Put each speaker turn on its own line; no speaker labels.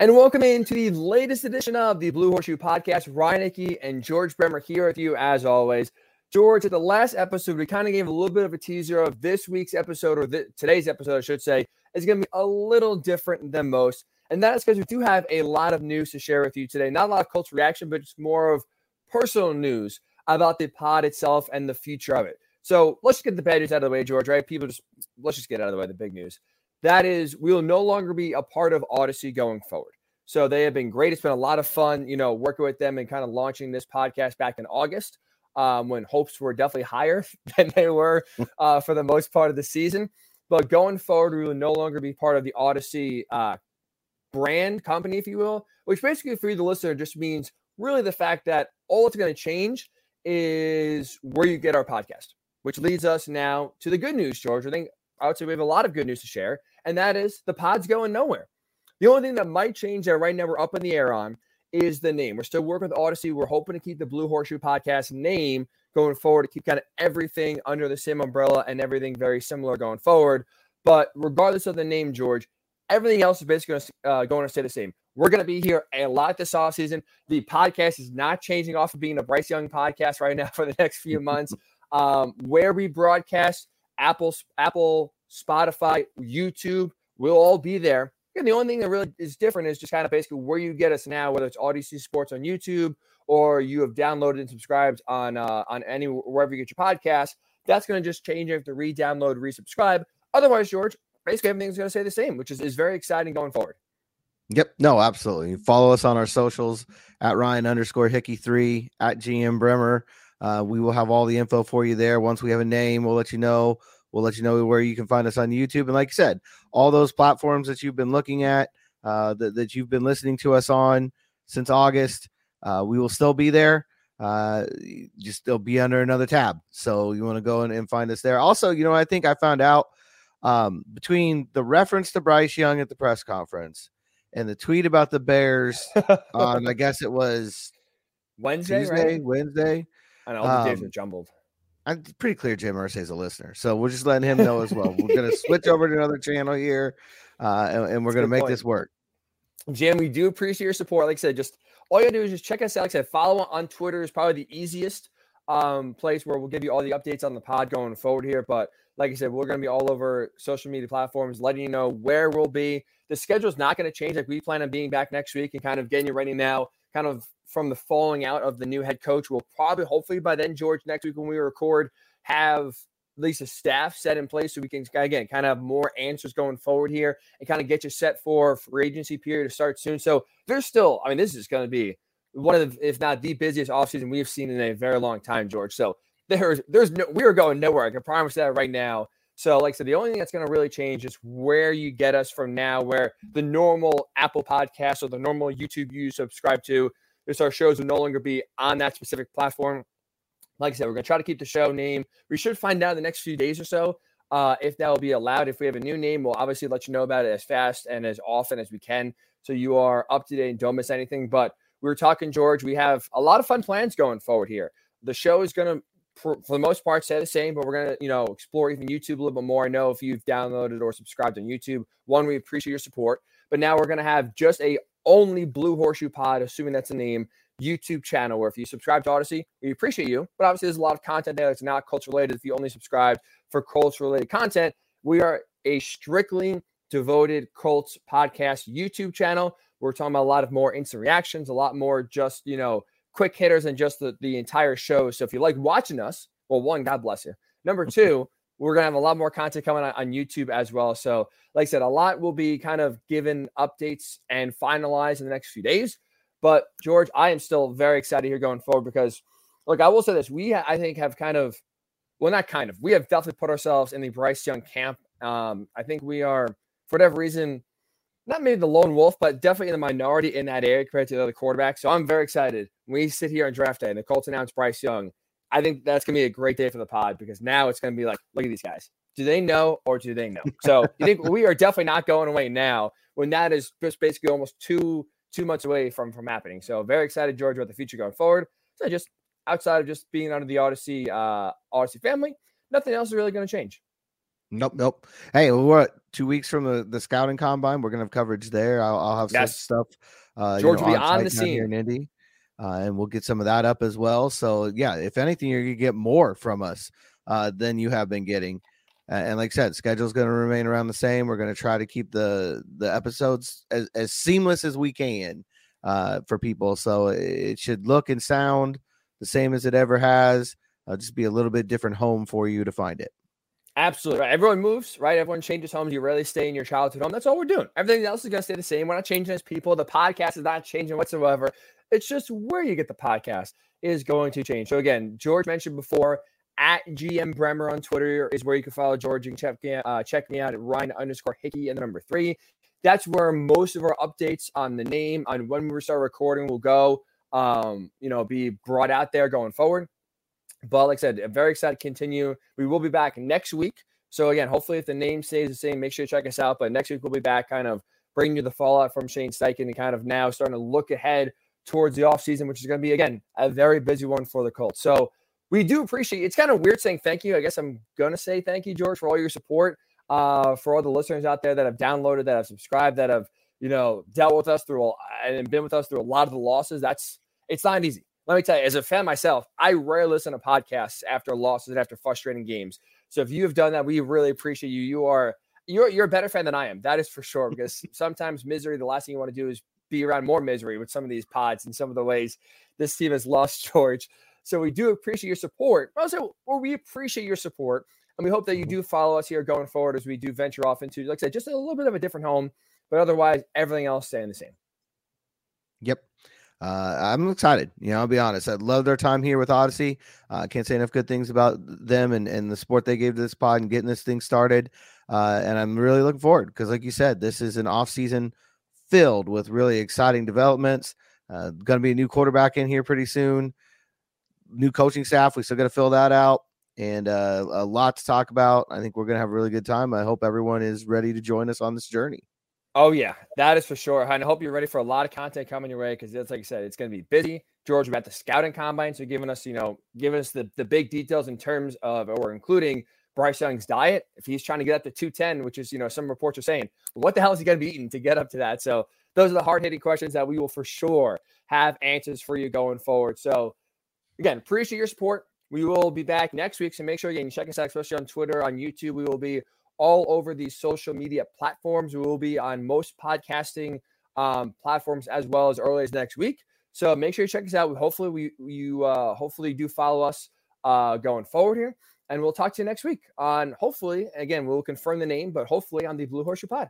And welcome into the latest edition of the Blue Horseshoe Podcast. Ryan Hickey and George Bremer here with you as always. George, at the last episode, we kind of gave a little bit of a teaser of this week's episode, or th- today's episode, I should say, is going to be a little different than most. And that is because we do have a lot of news to share with you today. Not a lot of Colts reaction, but just more of personal news about the pod itself and the future of it. So let's just get the bad news out of the way, George, right? People just, let's just get out of the way the big news. That is, we will no longer be a part of Audacy going forward. So they have been great. It's been a lot of fun, you know, working with them and kind of launching this podcast back in August um, when hopes were definitely higher than they were uh, for the most part of the season. But going forward, we will no longer be part of the Audacy uh, brand company, if you will, which basically for you, the listener, just means really the fact that all it's going to change is where you get our podcast, which leads us now to the good news, George. I think I would say we have a lot of good news to share, and that is the pod's going nowhere. The only thing that might change that right now we're up in the air on is the name. We're still working with Audacy. We're hoping to keep the Blue Horseshoe Podcast name going forward to keep kind of everything under the same umbrella and everything very similar going forward. But regardless of the name, George, everything else is basically going to, uh, going to stay the same. We're going to be here a lot this off season. The podcast is not changing off of being a Bryce Young podcast right now for the next few months. um, where we broadcast, Apple, Apple, Spotify, YouTube, we'll all be there. And the only thing that really is different is just kind of basically where you get us now, whether it's Audacy Sports on YouTube or you have downloaded and subscribed on uh, on any wherever you get your podcast. That's going to just change. You have to re-download, resubscribe. Otherwise, George, basically everything's going to stay the same, which is, is very exciting going forward.
Yep. No, absolutely. Follow us on our socials at Ryan underscore Hickey three at GM Bremer. Uh, we will have all the info for you there. Once we have a name, we'll let you know. We'll let you know where you can find us on YouTube. And like I said, all those platforms that you've been looking at, uh, that, that you've been listening to us on since August, uh, we will still be there. Uh, just still be under another tab. So you want to go in and find us there. Also, you know, I think I found out um, between the reference to Bryce Young at the press conference and the tweet about the Bears on, I guess it was
Wednesday,
Tuesday,
right?
Wednesday.
I know all the days
Um,
are jumbled.
I'm pretty clear Jim Irsay is a listener, so we're just letting him know as well. We're gonna switch over to another channel here, uh, and, and we're
That's
gonna make
point.
this work.
Jim, we do appreciate your support. Like I said, just all you gotta do is just check us out. Like I said, follow on Twitter is probably the easiest um, place where we'll give you all the updates on the pod going forward here. But like I said, we're gonna be all over social media platforms, letting you know where we'll be. The schedule's not gonna change. Like we plan on being back next week and kind of getting you ready now, kind of from the falling out of the new head coach. We'll probably, hopefully, by then, George, next week when we record, have at least a staff set in place so we can again kind of have more answers going forward here and kind of get you set for free agency period to start soon. So there's still, I mean, this is going to be one of the, if not the busiest offseason we've seen in a very long time, George. So there's, there's no, we are going nowhere. I can promise that right now. So, like I said, the only thing that's going to really change is where you get us from now, where the normal Apple podcast or the normal YouTube you subscribe to, there's our shows will no longer be on that specific platform. Like I said, we're going to try to keep the show name. We should find out in the next few days or so uh, if that will be allowed. If we have a new name, we'll obviously let you know about it as fast and as often as we can. So you are up to date and don't miss anything. But we were talking, George, we have a lot of fun plans going forward here. The show is going to, for, for the most part, stay the same, but we're to, you know, explore even YouTube a little bit more. I know if you've downloaded or subscribed on YouTube, one, we appreciate your support. But now we're to have just a only Blue Horseshoe Pod, assuming that's a name, YouTube channel where if you subscribe to Audacy, we appreciate you. But obviously, there's a lot of content there that's not Colts related. If you only subscribe for Colts related content, we are a strictly devoted Colts podcast YouTube channel. We're talking about a lot of more instant reactions, a lot more just, you know, quick hitters and just the, the entire show. So if you like watching us, well, one, God bless you. Number two, we're going to have a lot more content coming on, on YouTube as well. So, like I said, a lot will be kind of given updates and finalized in the next few days. But George, I am still very excited here going forward because, look, I will say this: we, I think, have kind of, well, not kind of, we have definitely put ourselves in the Bryce Young camp. Um, I think we are, for whatever reason, not maybe the lone wolf, but definitely in the minority in that area compared to the other quarterbacks. So I'm very excited we sit here on draft day and the Colts announce Bryce Young. I think that's gonna be a great day for the pod because now it's gonna be like, look at these guys. Do they know or do they know? So you think we are definitely not going away now when that is just basically almost two two months away from from happening. So very excited, George, about the future going forward. So just outside of just being under the Audacy uh Audacy family, nothing else is really going to change.
Nope, nope. Hey, we're what, two weeks from the, the scouting combine. We're gonna have coverage there. I'll, I'll have yes. some stuff.
Uh, George you know, will be on, the scene
in Indy, uh, and we'll get some of that up as well. So yeah, if anything, you're gonna get more from us uh, than you have been getting. and like I said, schedule's going to remain around the same. We're going to try to keep the the episodes as, as seamless as we can uh, for people. So it should look and sound the same as it ever has. Uh, just be a little bit different home for you to find it.
Absolutely. Right. Everyone moves, right? Everyone changes homes. You rarely stay in your childhood home. That's all we're doing. Everything else is going to stay the same. We're not changing as people. The podcast is not changing whatsoever. It's just where you get the podcast is going to change. So again, George mentioned before at GM Bremer on Twitter is where you can follow George and check, uh, check me out at Ryan underscore Hickey and the number three. That's where most of our updates on the name, on when we start recording, will go. Um, you know, be brought out there going forward. But like I said, I'm very excited to continue. We will be back next week. So again, hopefully, if the name stays the same, make sure you check us out. But next week we'll be back, kind of bringing you the fallout from Shane Steichen and kind of now starting to look ahead towards the offseason, which is going to be again a very busy one for the Colts. So we do appreciate. It's kind of weird saying thank you. I guess I'm going to say thank you, George, for all your support. Uh, for all the listeners out there that have downloaded, that have subscribed, that have you know dealt with us through all and been with us through a lot of the losses. That's it's not easy let me tell you, as a fan myself, I rarely listen to podcasts after losses and after frustrating games. So if you have done that, we really appreciate you. You are you're you're a better fan than I am. That is for sure. Because sometimes misery, the last thing you want to do is be around more misery with some of these pods and some of the ways this team has lost George. So we do appreciate your support. Also, well, we appreciate your support. And we hope that you do follow us here going forward as we do venture off into, like I said, just a little bit of a different home, but otherwise everything else staying the same.
Yep uh, I'm excited. You know, I'll be honest. I love their time here with Audacy. I uh, can't say enough good things about them and, and the support they gave to this pod and getting this thing started. Uh, and I'm really looking forward because, like you said, this is an off season filled with really exciting developments. Uh, going to be a new quarterback in here pretty soon. New coaching staff. We still got to fill that out, and uh, a lot to talk about. I think we're going to have a really good time. I hope everyone is ready to join us on this journey.
Oh yeah, that is for sure. And I hope you're ready for a lot of content coming your way because it's like I said, it's going to be busy. George, about the scouting combine, so giving us, you know, giving us the the big details in terms of or including Bryce Young's diet. If he's trying to get up to 210, which is, you know, some reports are saying, what the hell is he going to be eating to get up to that? So those are the hard hitting questions that we will for sure have answers for you going forward. So again, appreciate your support. We will be back next week. So make sure again you check us out, especially on Twitter, on YouTube. We will be all over these social media platforms. We will be on most podcasting um, platforms as well as early as next week. So make sure you check us out. Hopefully, we you uh, hopefully do follow us uh, going forward here, and we'll talk to you next week on hopefully again we'll confirm the name, but hopefully on the Blue Horseshoe Pod.